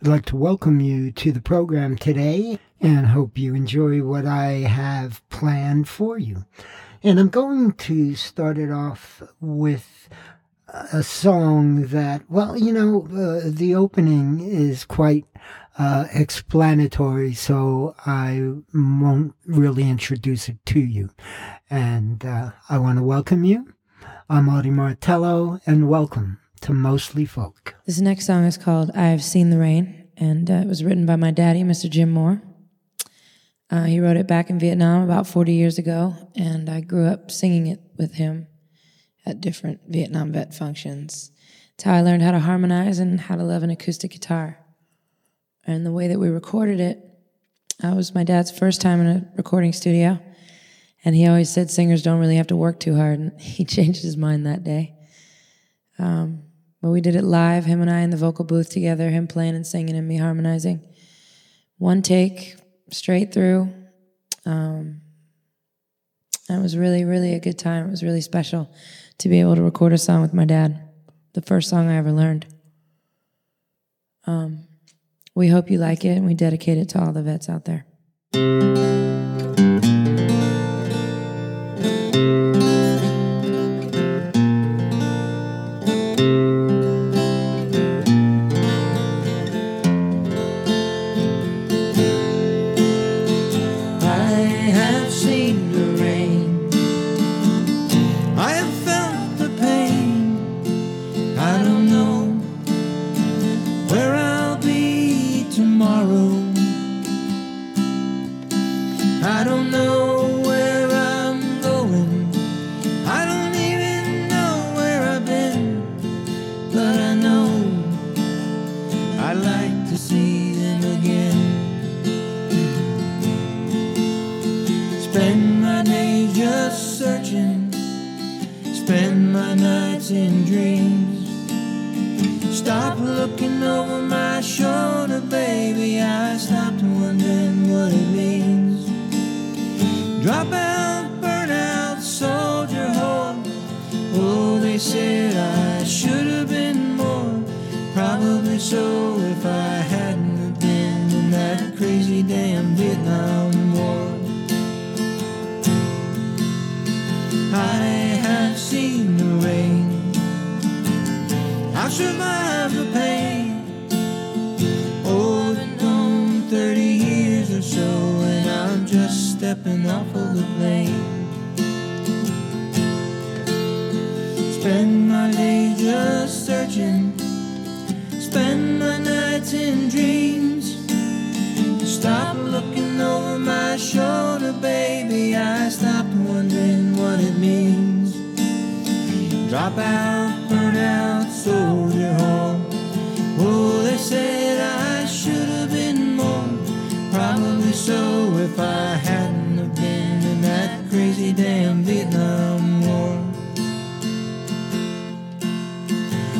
I'd like to welcome you to the program today and hope you enjoy what I have planned for you. And I'm going to start it off with a song that, well, you know, uh, the opening is quite uh, explanatory, so I won't really introduce it to you. And uh, I want to welcome you. I'm Audie Martello, and welcome to Mostly Folk. This next song is called I've Seen the Rain, and uh, it was written by my daddy, Mr. Jim Moore. Uh, he wrote it back in Vietnam about 40 years ago, and I grew up singing it with him at different Vietnam vet functions. It's how I learned how to harmonize and how to love an acoustic guitar. And the way that we recorded it, that was my dad's first time in a recording studio. And he always said singers don't really have to work too hard. And he changed his mind that day. Um, but we did it live, him and I in the vocal booth together, him playing and singing and me harmonizing. One take, straight through. Um, it was really, really a good time. It was really special to be able to record a song with my dad, the first song I ever learned. Um, we hope you like it, and we dedicate it to all the vets out there.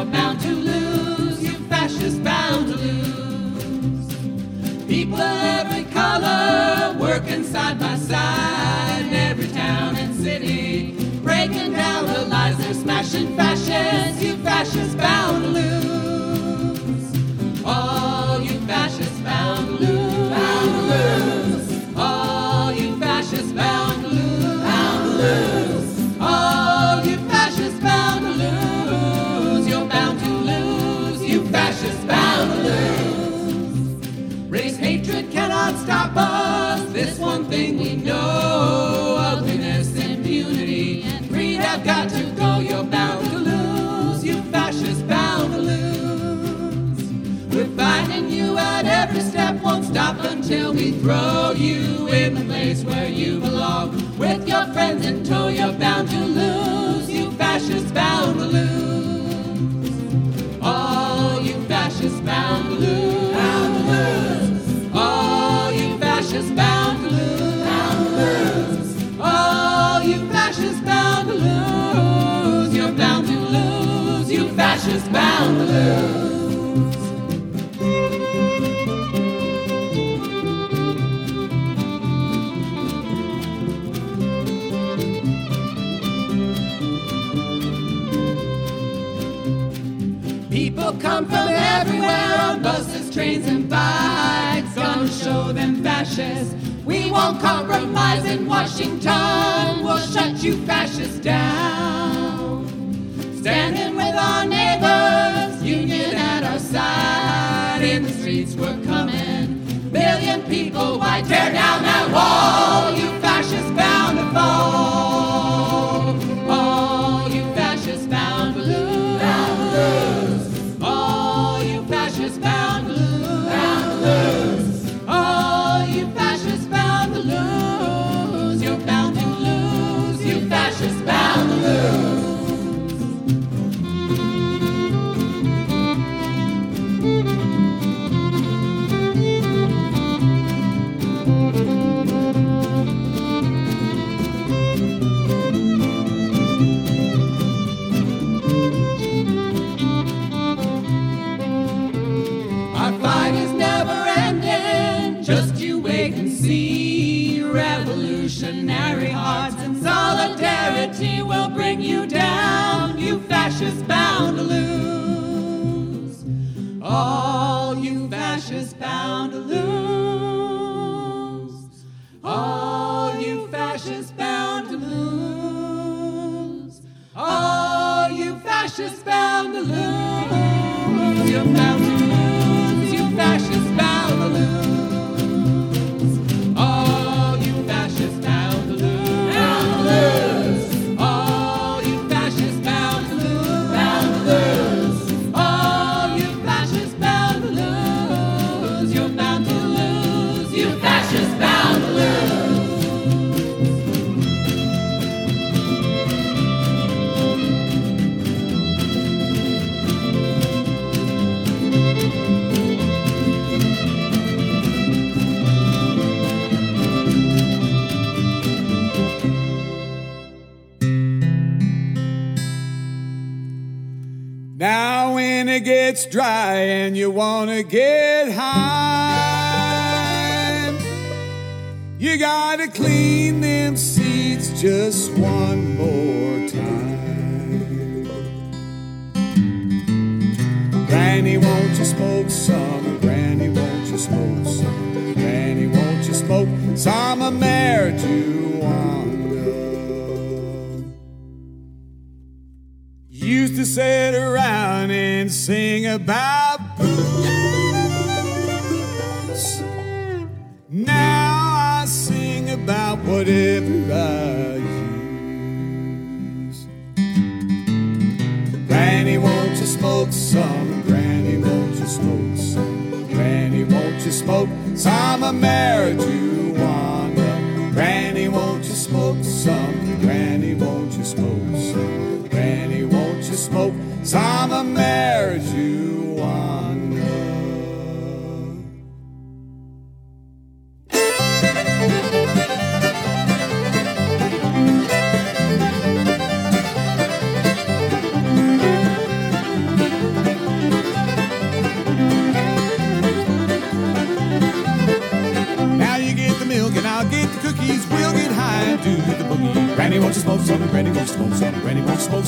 you're bound to lose, you fascists bound to lose. People every color working side by side in every town and city, breaking down the lies they're smashing fascists, you fascists bound to lose. Oh, stop us. This one thing we know ugliness, impunity, and greed have got to go. You're bound to lose, you fascist bound to lose. We're finding you at every step, won't stop until we throw you in the place where you belong. With your friends in tow, you're bound to lose, you fascist bound to lose. Fascists bound to lose. You're bound gets dry and you want to get high, you gotta clean them seats just one more time. Granny, won't you smoke some? Granny, won't you smoke some? Granny, won't you smoke some marijuana? To sit around and sing about booze. Now I sing about whatever I use. Granny, won't you smoke some? Granny, won't you smoke some? Granny, won't you smoke some marijuana? Granny, won't you smoke some? Granny, won't you smoke some? You smoke some marijuana?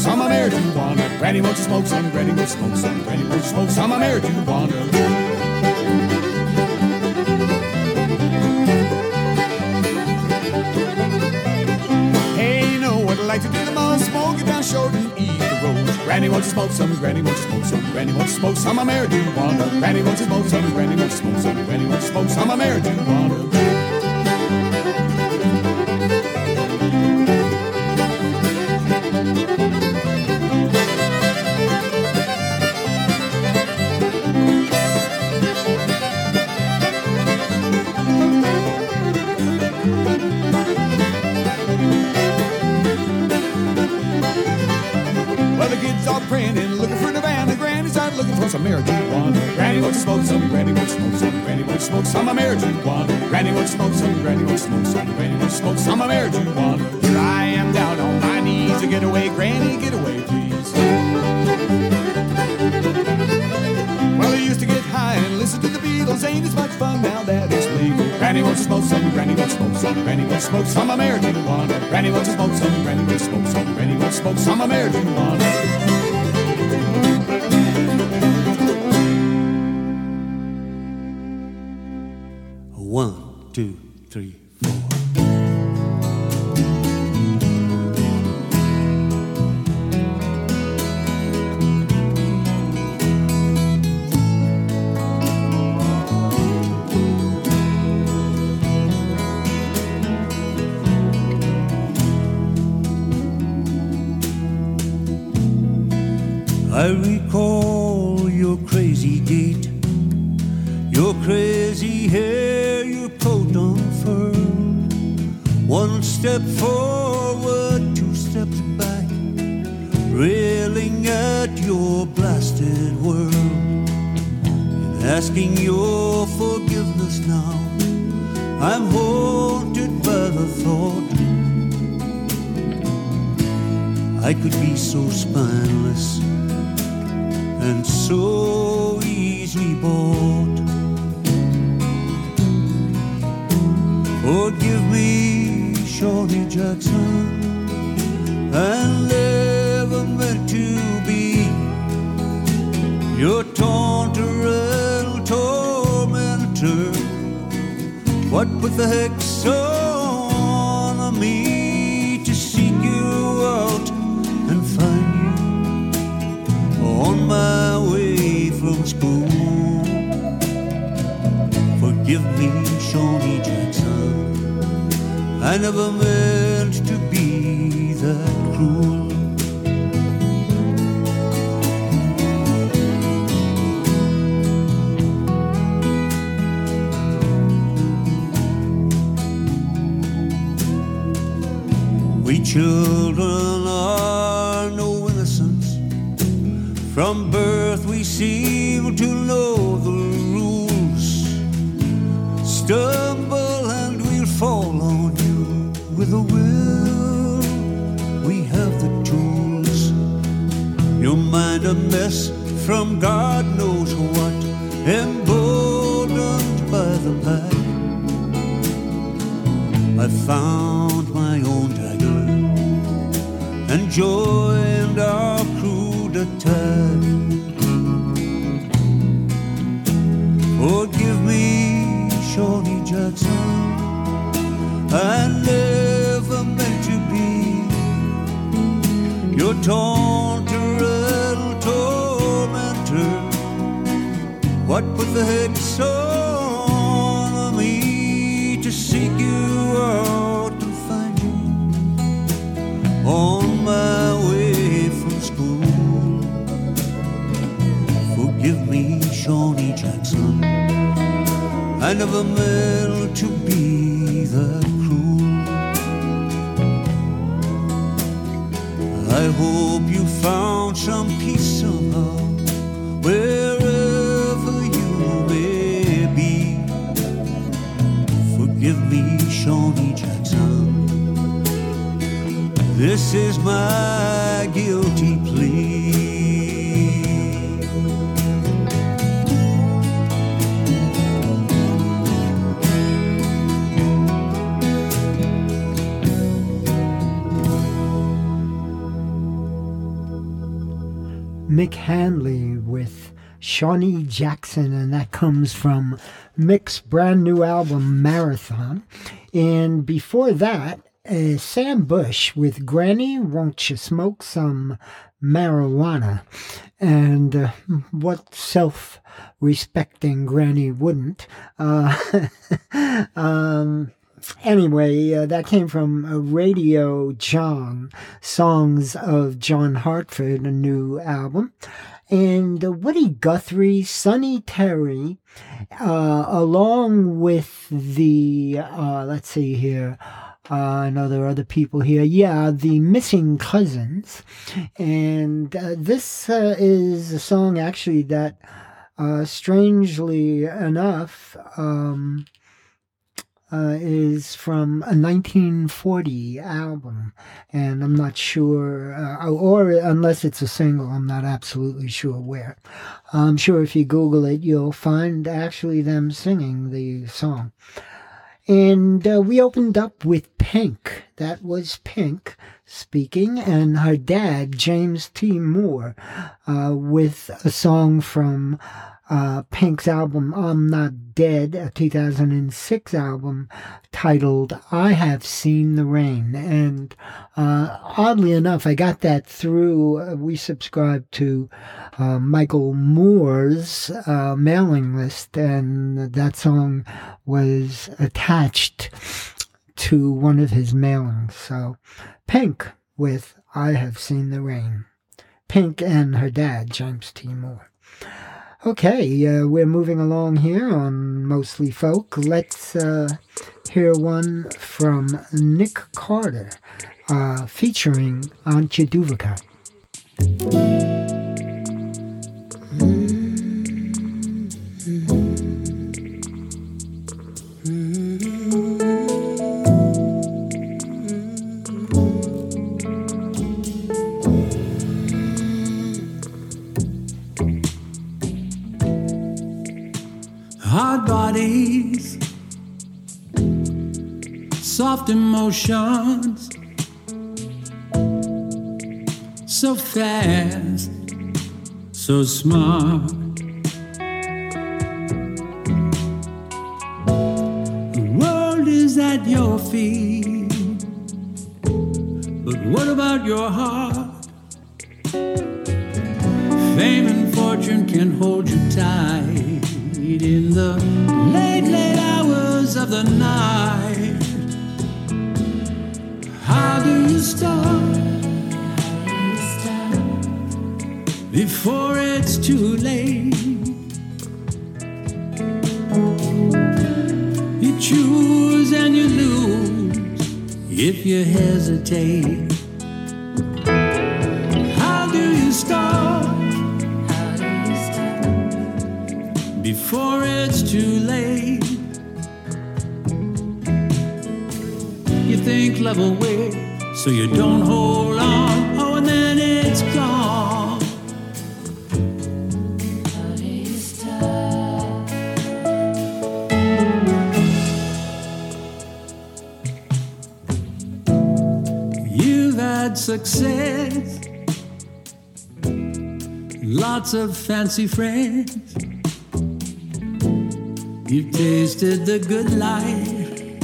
Some marijuana? Granny, won't you smoke some? Granny, won't smoke some? Granny, won't you smoke some marijuana? Hey, you know what I like to do the most? Smoke it down short and eat the road. Granny, won't you smoke some? Granny, won't you smoke some? Granny, won't you smoke some marijuana? Granny, won't you smoke some? Granny, won't you smoke some? Granny, won't you smoke some marijuana? Some marijuana. Granny to smoke some, Granny to smoke some, Granny to smoke some marijuana. Here I am down on my knees to get away, Granny, get away, please. Well, I used to get high and listen to the Beatles. Ain't as much fun now that it's legal. Granny to smoke some, Granny to smoke some, Granny to smoke some marijuana. Granny to smoke some, Granny to smoke some, Granny to smoke some marijuana. I recall Stumble and we'll fall on you with a will. We have the tools. Your mind a mess from God knows what, emboldened by the pack. I found my own dagger and joined our crude attack. I never meant to be your taunter tormentor. What put the hex on me to seek you out and find you on my way from school? Forgive me, Shawnee Jackson. I never meant to be that I hope you found some peace somehow, wherever you may be. Forgive me, Shawnee Jackson. This is my guilty plea. Mick Hanly with Shawnee Jackson, and that comes from Mick's brand new album Marathon. And before that, uh, Sam Bush with Granny, Won't You Smoke Some Marijuana? And uh, what self respecting granny wouldn't? Uh, um, anyway, uh, that came from uh, Radio John, Songs of John Hartford, a new album. And uh, Woody Guthrie, Sonny Terry, uh, along with the, uh, let's see here, Uh, I know there are other people here. Yeah, the Missing Cousins. And uh, this uh, is a song actually that, uh, strangely enough, um, uh, is from a 1940 album, and I'm not sure, uh, or unless it's a single, I'm not absolutely sure where. I'm sure if you Google it, you'll find actually them singing the song. And uh, we opened up with Pink. That was Pink speaking, and her dad, James T. Moore, uh, with a song from uh, Pink's album I'm Not Dead, a 2006 album titled I Have Seen the Rain. And uh, oddly enough, I got that through, uh, we subscribed to uh, Michael Moore's uh, mailing list, and that song was attached to one of his mailings. So, Pink with I Have Seen the Rain. Pink and her dad, James T. Moore. Okay, uh, we're moving along here on Mostly Folk. Let's uh, hear one from Nick Carter uh, featuring Antje Duvekot. hard emotions, so fast, so smart. The world is at your feet, but what about your heart? Fame and fortune can hold you tight in the late, late hours of the night. You hesitate. How do you start? before it's too late. You think love wait, so you don't fancy friends. You tasted the good life,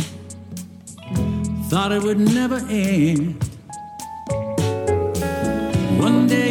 thought it would never end. One day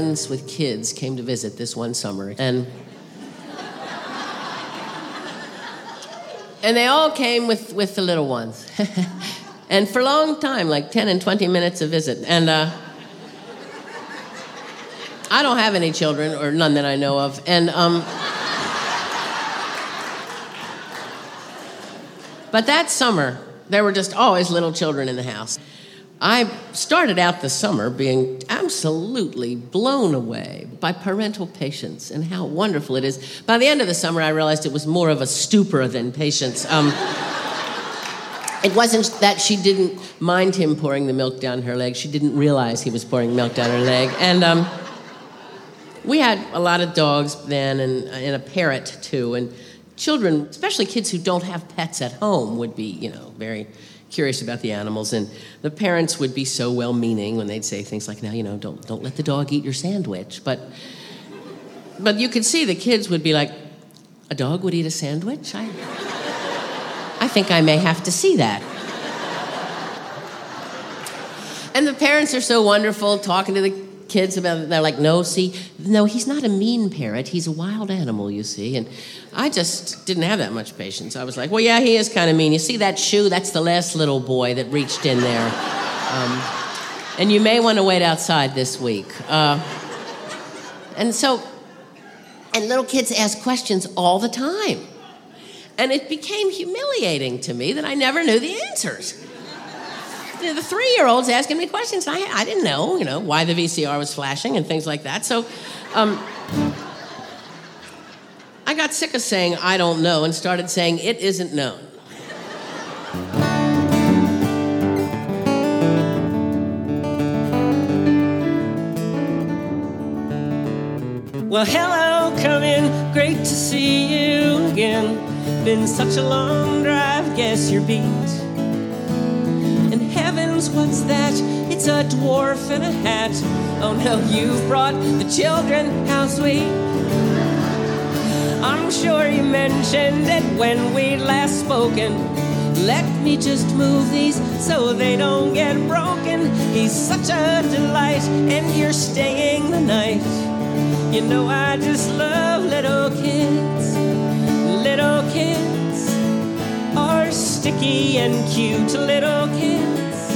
friends with kids came to visit this one summer, and and they all came with with the little ones, and for a long time, like ten and twenty minutes a visit, and. Uh, I don't have any children, or none that I know of, and um, but that summer there were just always little children in the house. I started out the summer being absolutely blown away by parental patience and how wonderful it is. By the end of the summer, I realized it was more of a stupor than patience. Um, it wasn't that she didn't mind him pouring the milk down her leg, she didn't realize he was pouring milk down her leg. And um, we had a lot of dogs then and, and a parrot too. And children, especially kids who don't have pets at home, would be, you know, very curious about the animals. And the parents would be so well meaning when they'd say things like, now, you know, don't, don't let the dog eat your sandwich. But, but you could see the kids would be like, a dog would eat a sandwich? I, I think I may have to see that. And the parents are so wonderful talking to the kids about. They're like, no, see, no, he's not a mean parrot. He's a wild animal, you see. And I just didn't have that much patience. I was like, well, yeah, he is kind of mean. You see that shoe? That's the last little boy that reached in there. Um, and you may want to wait outside this week. Uh, and so, and little kids ask questions all the time. And it became humiliating to me that I never knew the answers the three year olds asking me questions. I, I didn't know, you know, why the VCR was flashing and things like that. So um, I got sick of saying, I don't know, and started saying, it isn't known. Well, hello, come in. Great to see you again. been such a long drive, guess you're beat. And heavens, what's that? It's a dwarf in a hat. Oh no, you've brought the children, how sweet. I'm sure you mentioned it when we last spoken. Let me just move these so they don't get broken. He's such a delight, and you're staying the night. You know, I just love little kids. Sticky and cute. Little kids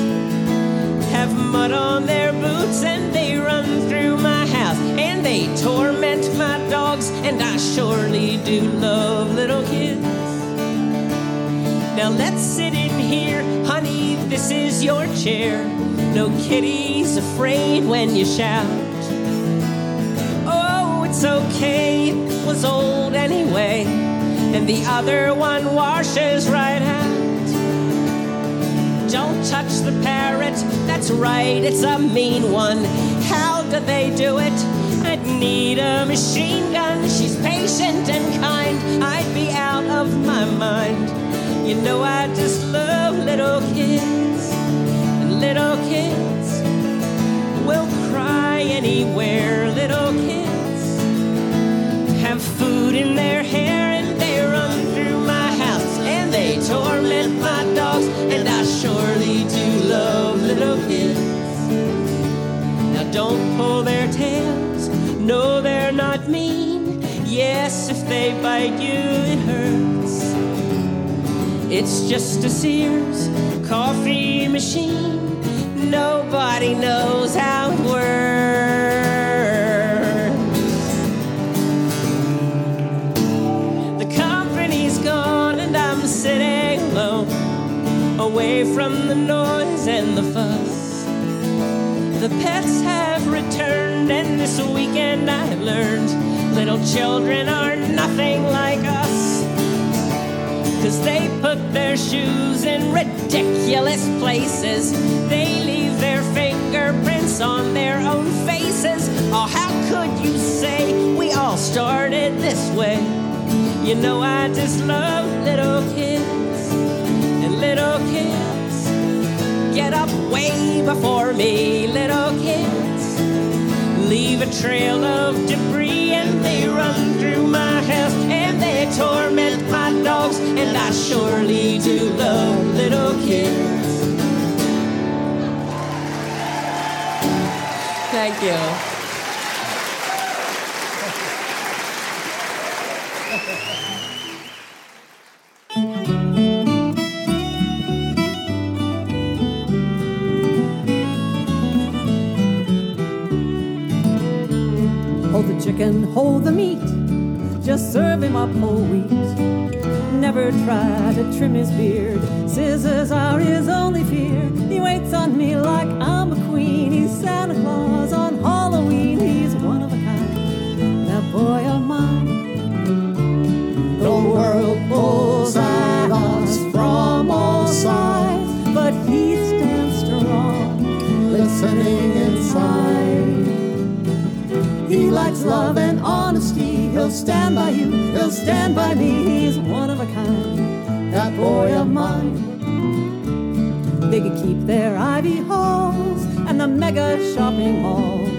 have mud on their boots and they run through my house and they torment my dogs. And I surely do love little kids. Now let's sit in here, honey. This is your chair. No kitty's afraid when you shout. Oh, it's okay. It was old anyway. And the other one washes right out. Don't touch the parrot. That's right, it's a mean one. How do they do it? I'd need a machine gun. She's patient and kind. I'd be out of my mind. You know, I just love little kids. And little kids will cry anywhere. Little kids have food in their hair dogs. And I surely do love little kids. Now don't pull their tails. No, they're not mean. Yes, if they bite you, it hurts. It's just a Sears coffee machine. Nobody knows how it works. From the noise and the fuss. The pets have returned, and this weekend I've learned little children are nothing like us. Cause they put their shoes in ridiculous places. They leave their fingerprints on their own faces. Oh, how could you say we all started this way? You know, I just love little kids and little kids get up way before me. Little kids leave a trail of debris and they run through my house and they torment my dogs. And I surely do love little kids. Thank you. Chicken, hold the meat, just serve him up whole wheat. Never try to trim his beard, scissors are his only fear. He waits on me like I'm a queen, he's Santa Claus on Halloween, he's one of a kind. That boy of mine. The world pulls at us from all sides, but he stands strong, listening inside. He likes love and honesty. He'll stand by you, he'll stand by me. He's one of a kind, that boy of mine. They could keep their ivy halls and the mega shopping malls.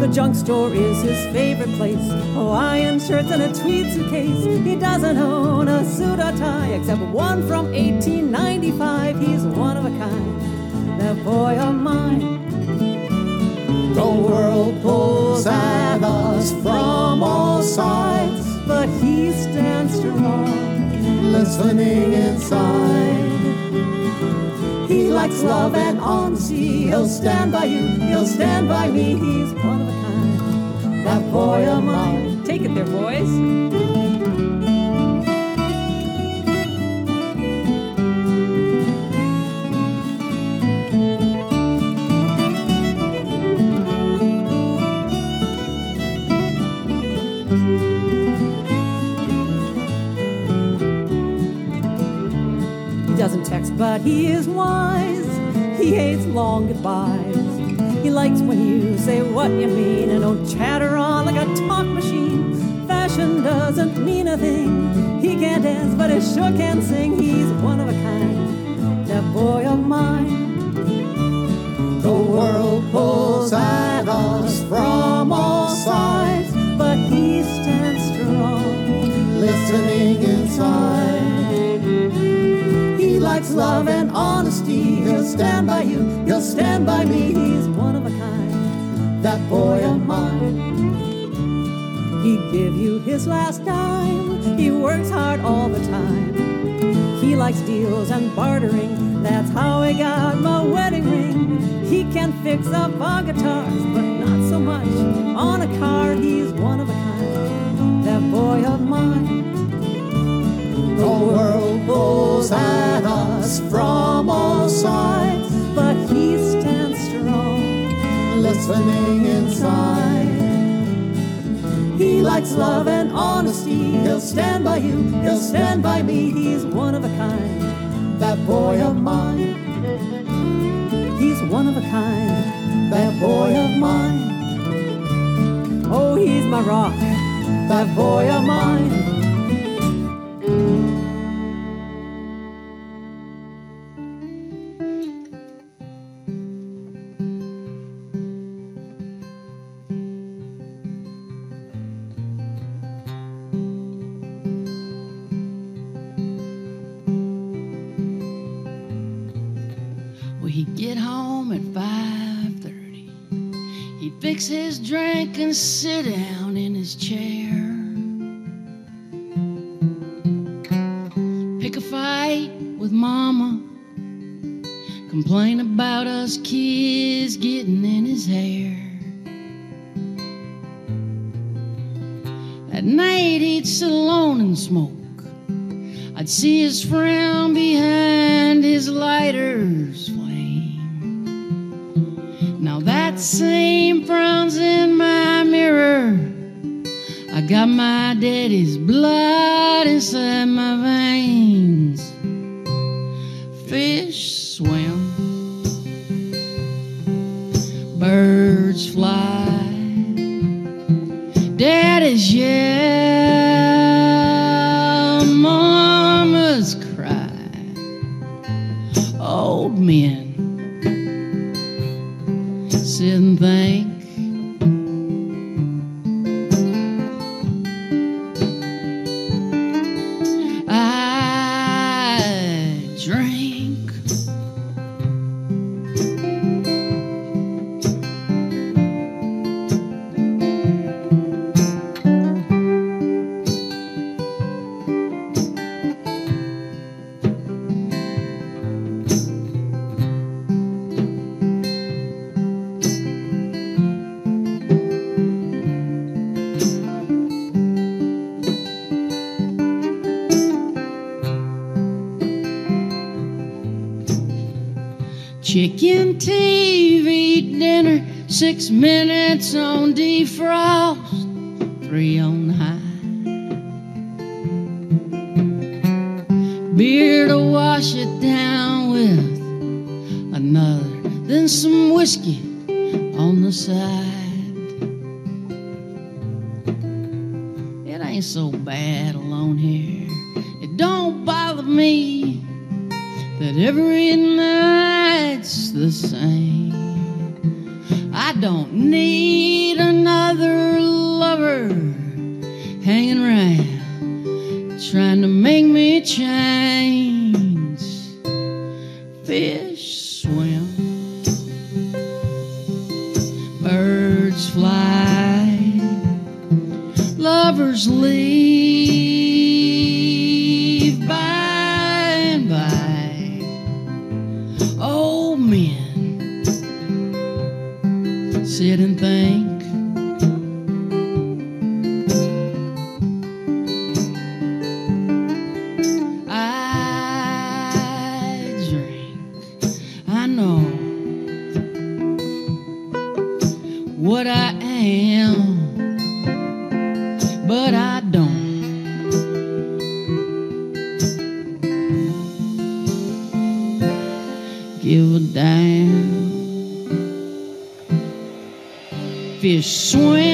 The junk store is his favorite place. Hawaiian shirts and a tweed suitcase. He doesn't own a suit or tie except one from 1895. He's one of a kind, that boy of mine. The world pulls at us from all sides, but he stands strong, listening inside. He likes love and honesty. He'll stand by you, he'll stand by me. He's one of a kind, that boy of mine. Take it there, boys. Text, but he is wise. He hates long goodbyes. He likes when you say what you mean and don't chatter on like a talk machine. Fashion doesn't mean a thing. He can't dance, but he sure can sing. He's one of a kind, that boy of mine. The world pulls at us from all sides, but he stands strong, listening inside. Likes love and honesty. He'll stand by you, he'll stand by me. He's one of a kind, that boy of mine. He'd give you his last dime. He works hard all the time. He likes deals and bartering. That's how I got my wedding ring. He can fix up on guitars, but not so much on a car. He's one of a kind, that boy of mine. The world at us from all sides, but he stands strong, listening inside. He likes love and honesty. He'll stand by you, he'll stand by me. He's one of a kind, that boy of mine. He's one of a kind, that boy of mine. Oh, he's my rock, that boy of mine. Six minutes on defrost, three on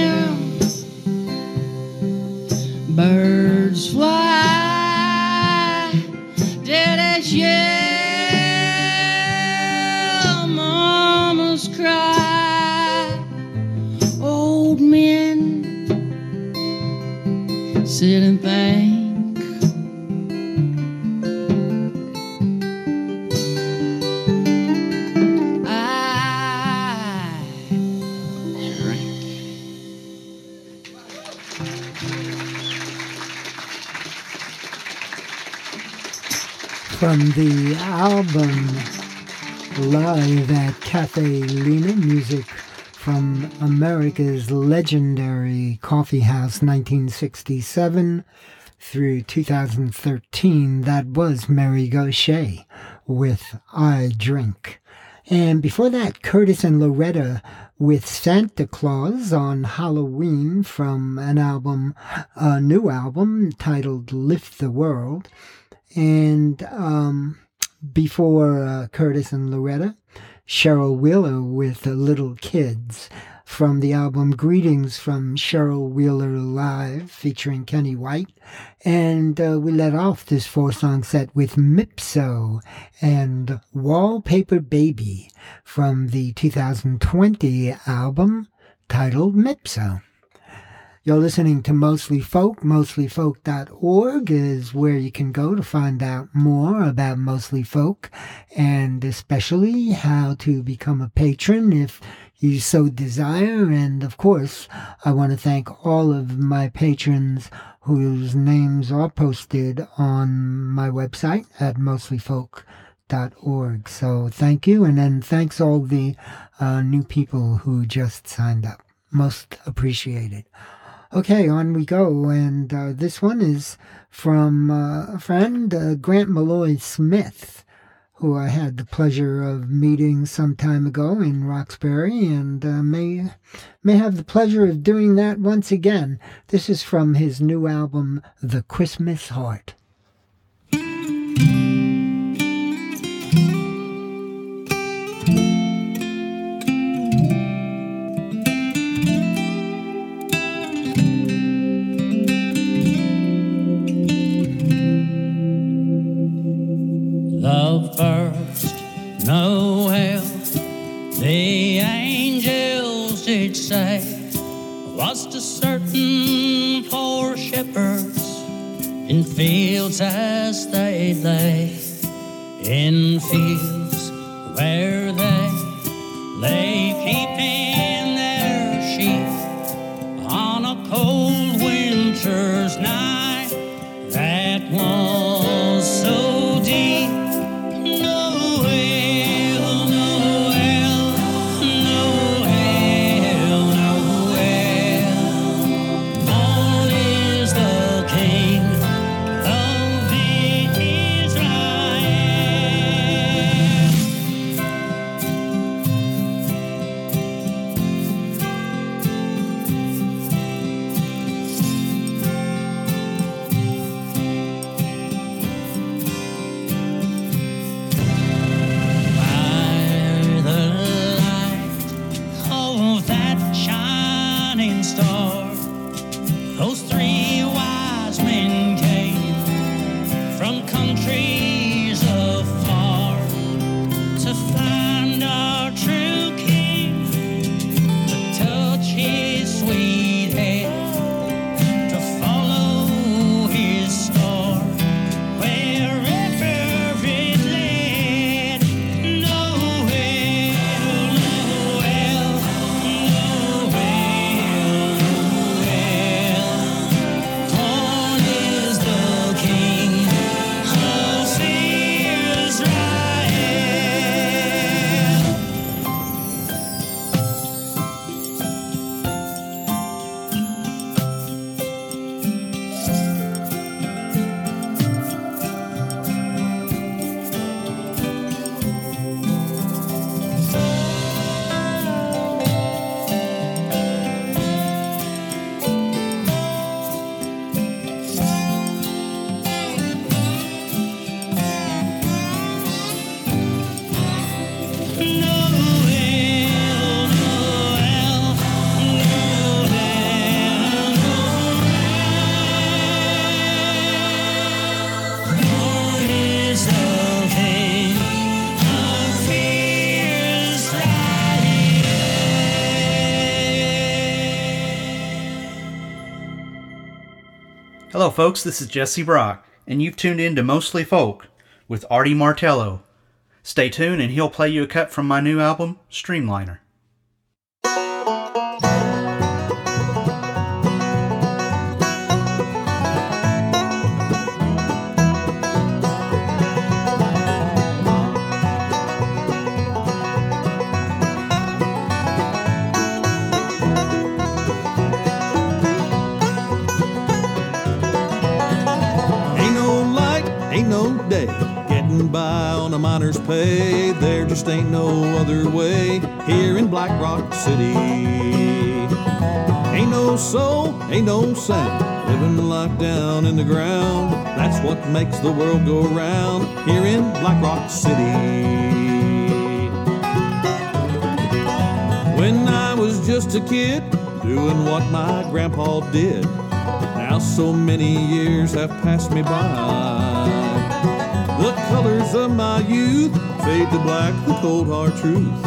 Fish From the album Live at Caffè Lena, music from America's legendary coffee house 1967 through 2013, that was Mary Gauthier with I Drink. And before that, Curtis and Loretta with Santa Claus on Halloween from an album, a new album titled Lift the World. And um, before uh, Curtis and Loretta, Cheryl Wheeler with uh, Little Kids from the album Greetings from Cheryl Wheeler Live featuring Kenny White. And uh, we let off this four song set with Mipso and Wallpaper Baby from the 2020 album titled Mipso. You're listening to Mostly Folk. MostlyFolk.org is where you can go to find out more about Mostly Folk and especially how to become a patron if you so desire. And of course, I want to thank all of my patrons whose names are posted on my website at mostlyfolk.org. So thank you. And then thanks all the uh, new people who just signed up. Most appreciated. Okay, on we go. And uh, this one is from uh, a friend, uh, Grant Maloy Smith, who I had the pleasure of meeting some time ago in Roxbury and uh, may, may have the pleasure of doing that once again. This is from his new album, The Christmas Heart. Was to certain poor shepherds in fields as they lay, in fields where they lay keeping Oh. Folks. This is Jesse Brock, and you've tuned in to Mostly Folk with Artie Martello. Stay tuned, and he'll play you a cut from my new album, Streamliner. Pay. There just ain't no other way here in Black Rock City. Ain't no soul, ain't no sound. Living life down in the ground. That's what makes the world go round here in Black Rock City. When I was just a kid, doing what my grandpa did. Now so many years have passed me by. The colors of my youth fade to black, the cold hard truth.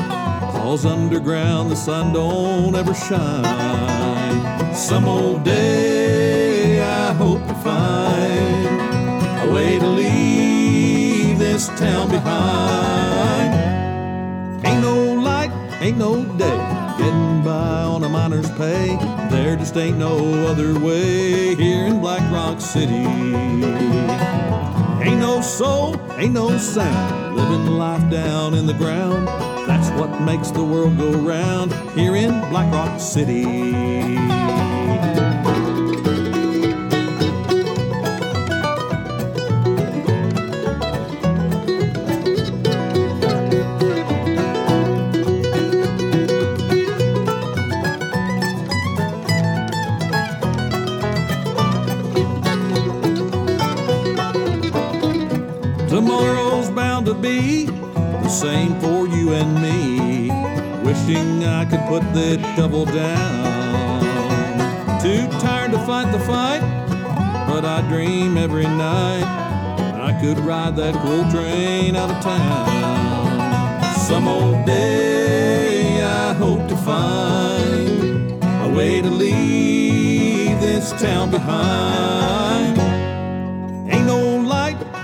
Cause underground the sun don't ever shine. Some old day I hope to find a way to leave this town behind. Ain't no light, ain't no day. Getting by on a miner's pay. There just ain't no other way here in Black Rock City. Ain't no soul, ain't no sound. Living life down in the ground. That's what makes the world go round here in Black Rock City. Put that shovel down. Too tired to fight the fight, but I dream every night I could ride that coal train out of town. Some old day I hope to find a way to leave this town behind.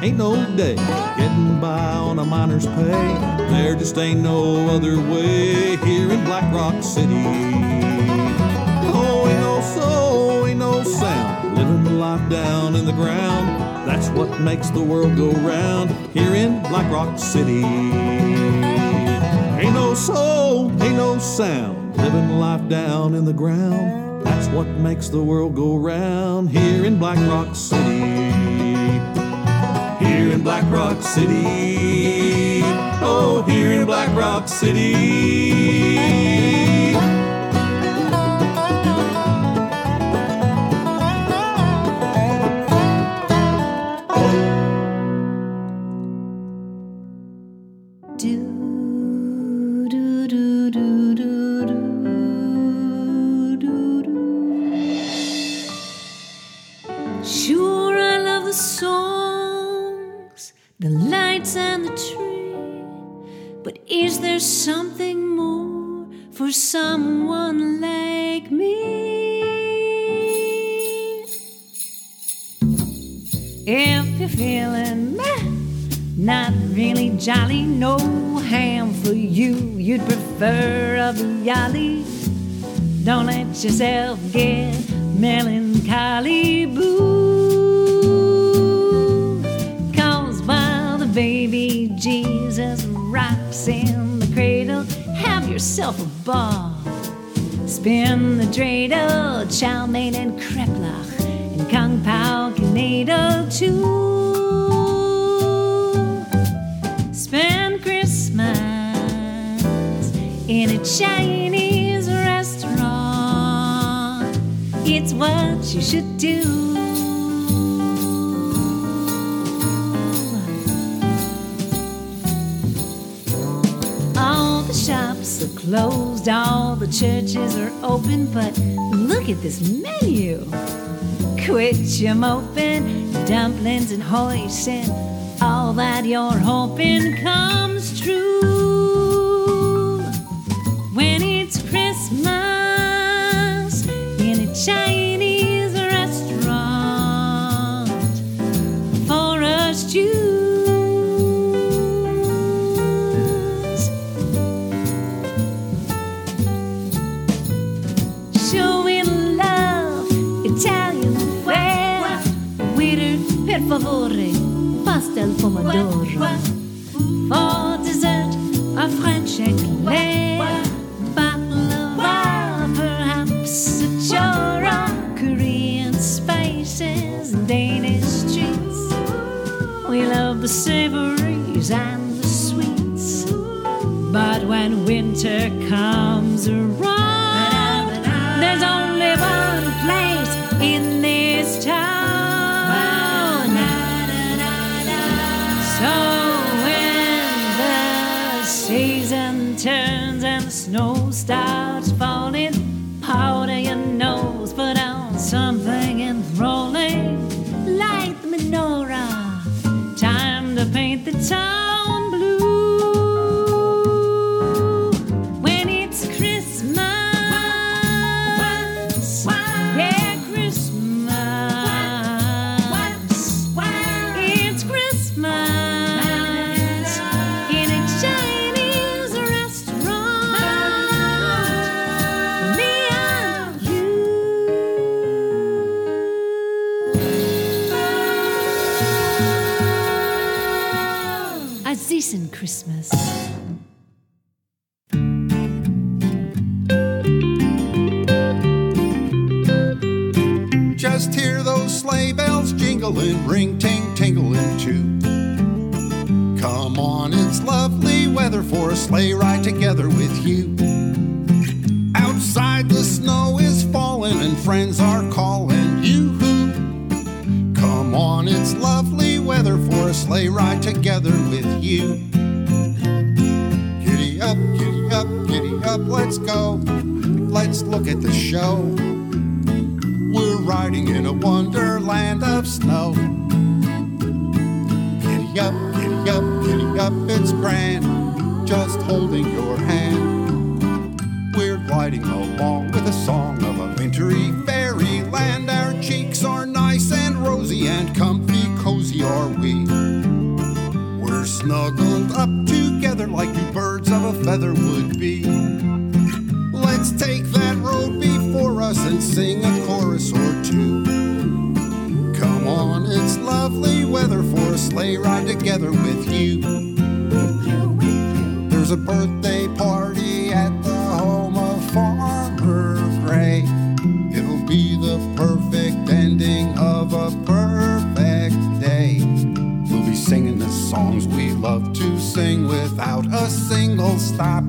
Ain't no day. Getting by on a miner's pay. There just ain't no other way here in Black Rock City. Oh, ain't no soul, ain't no sound. Living life down in the ground. That's what makes the world go round here in Black Rock City. Ain't no soul, ain't no sound. Living life down in the ground. That's what makes the world go round here in Black Rock City. Black Rock City. Oh, here in Black Rock City. Jolly, no ham for you, you'd prefer a Bialy. Don't let yourself get melancholy boo. Cause while the baby Jesus rocks in the cradle, have yourself a ball. Spin the dreidel, chow mein and kreplach, and kung pao canado too. In a Chinese restaurant. It's what you should do. All the shops are closed, all the churches are open, but look at this menu. Quit your moping, dumplings and hoisin', all that you're hoping comes tech There's a birthday party at the home of Farmer Gray. It'll be the perfect ending of a perfect day. We'll be singing the songs we love to sing without a single stop.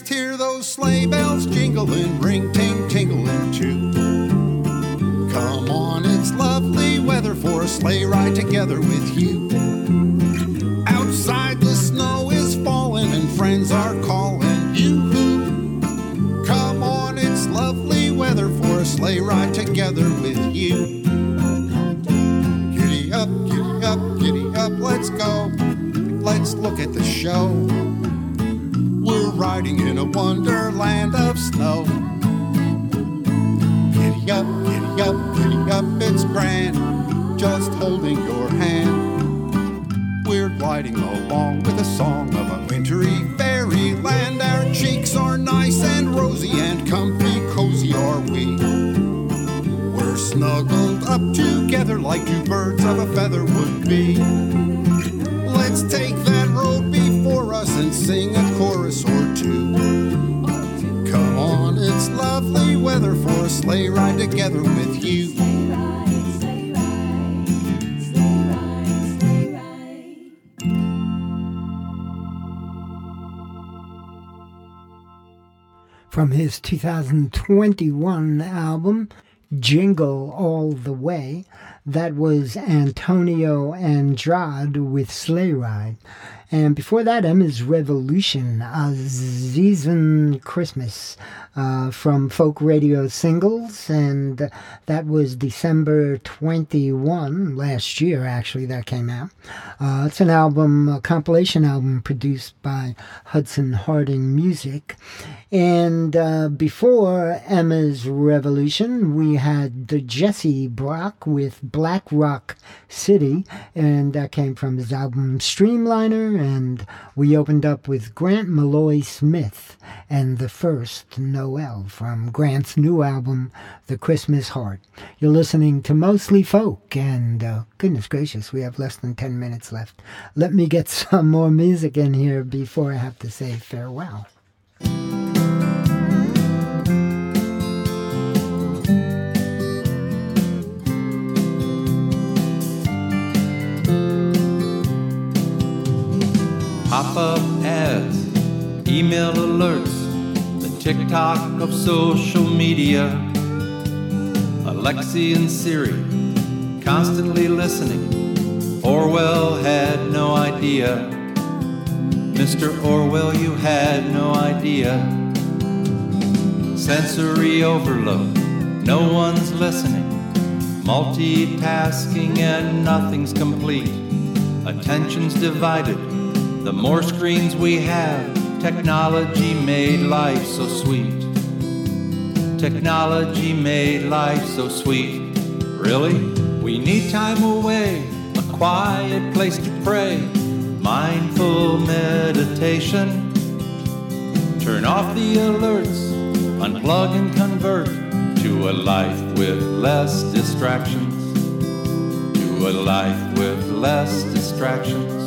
just hear those sleigh bells jingle and ring. 2021 album, Jingle All the Way, that was Antonio Andrade with Sleigh Ride. And before that, Emma's Revolution, Azizan Christmas uh, from Folk Radio Singles. And that was December 21, last year actually, that came out. Uh, it's an album, a compilation album produced by Hudson Harding Music. And uh, before Emma's Revolution, we had the Jesse Brock with Black Rock City, and that came from his album Streamliner. And we opened up with Grant Maloy Smith and the first Noel from Grant's new album, The Christmas Heart. You're listening to Mostly Folk, and uh, goodness gracious, we have less than 10 minutes left. Let me get some more music in here before I have to say farewell. pop up ads, email alerts, TikTok of social media. Alexa and Siri constantly listening. Orwell had no idea. Mr. Orwell, you had no idea. Sensory overload, no one's listening. Multitasking and nothing's complete. Attention's divided the more screens we have, technology made life so sweet. Technology made life so sweet. Really? We need time away, a quiet place to pray, mindful meditation. Turn off the alerts, unplug and convert to a life with less distractions. To a life with less distractions.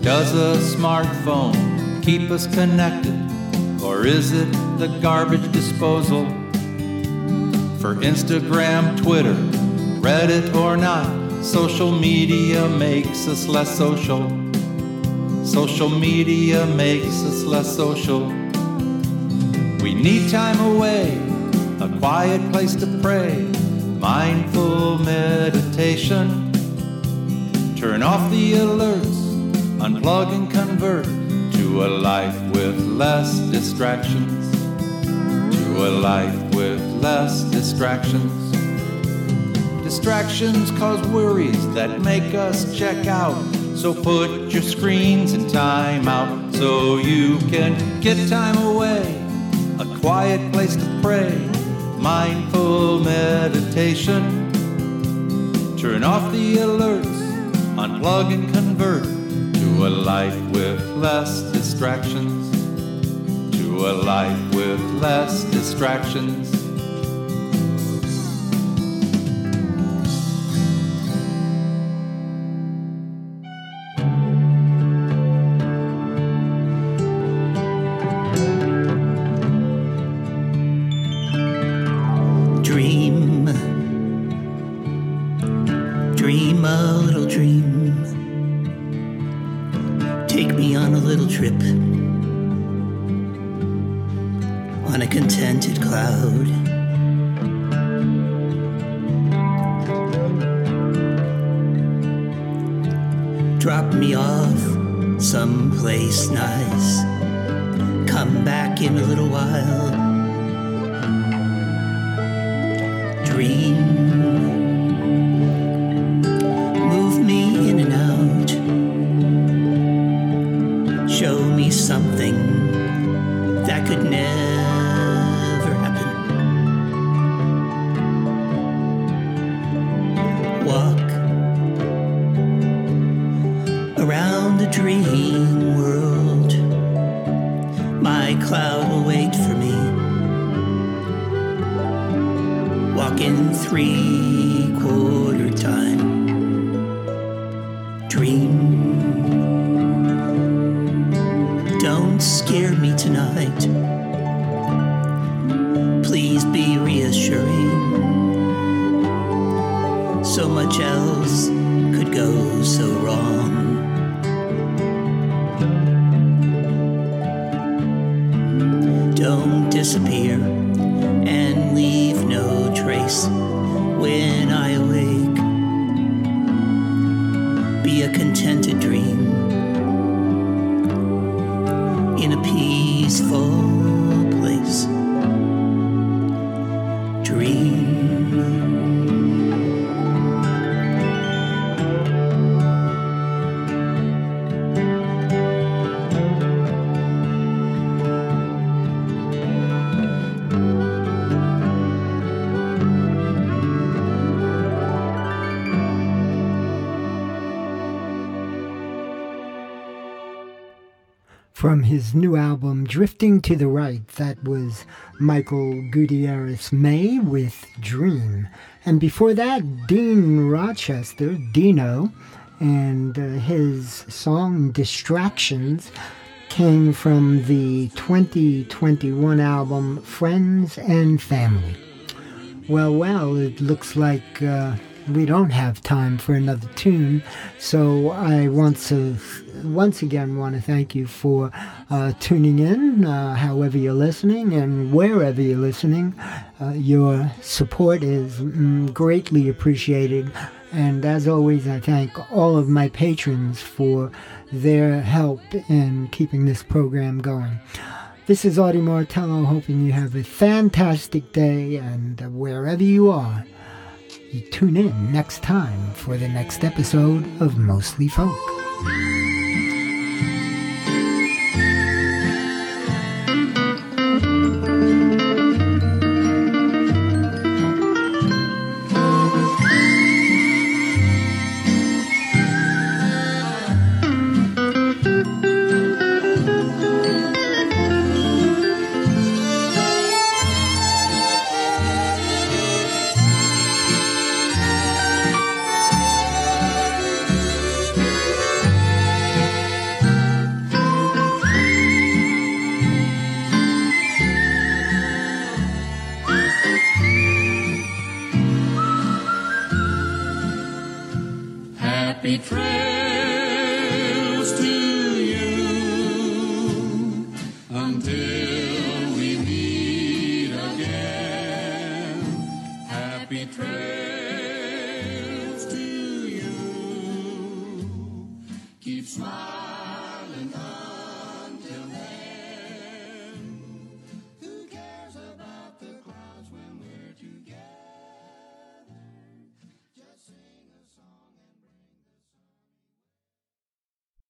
Does a smartphone keep us connected? Or is it the garbage disposal? For Instagram, Twitter, Reddit, or not, social media makes us less social. Social media makes us less social. We need time away, a quiet place to pray, mindful meditation. Turn off the alerts unplug and convert to a life with less distractions. To a life with less distractions. Distractions cause worries that make us check out. So put your screens in timeout so you can get time away. A quiet place to pray, mindful meditation. Turn off the alerts, unplug and convert a life with less distractions. To a life with less distractions. show me something that could never his new album Drifting to the Right, that was Michael Gutierrez May with Dream. And before that, Dean Rochester, Dino, and uh, his song Distractions came from the 2021 album Friends and Family. Well, well, it looks like uh, we don't have time for another tune, so I want to once again want to thank you for uh, tuning in, uh, however you're listening and wherever you're listening. Uh, your support is mm, greatly appreciated, and as always, I thank all of my patrons for their help in keeping this program going. This is Artie Martello, hoping you have a fantastic day, and wherever you are, tune in next time for the next episode of Mostly Folk.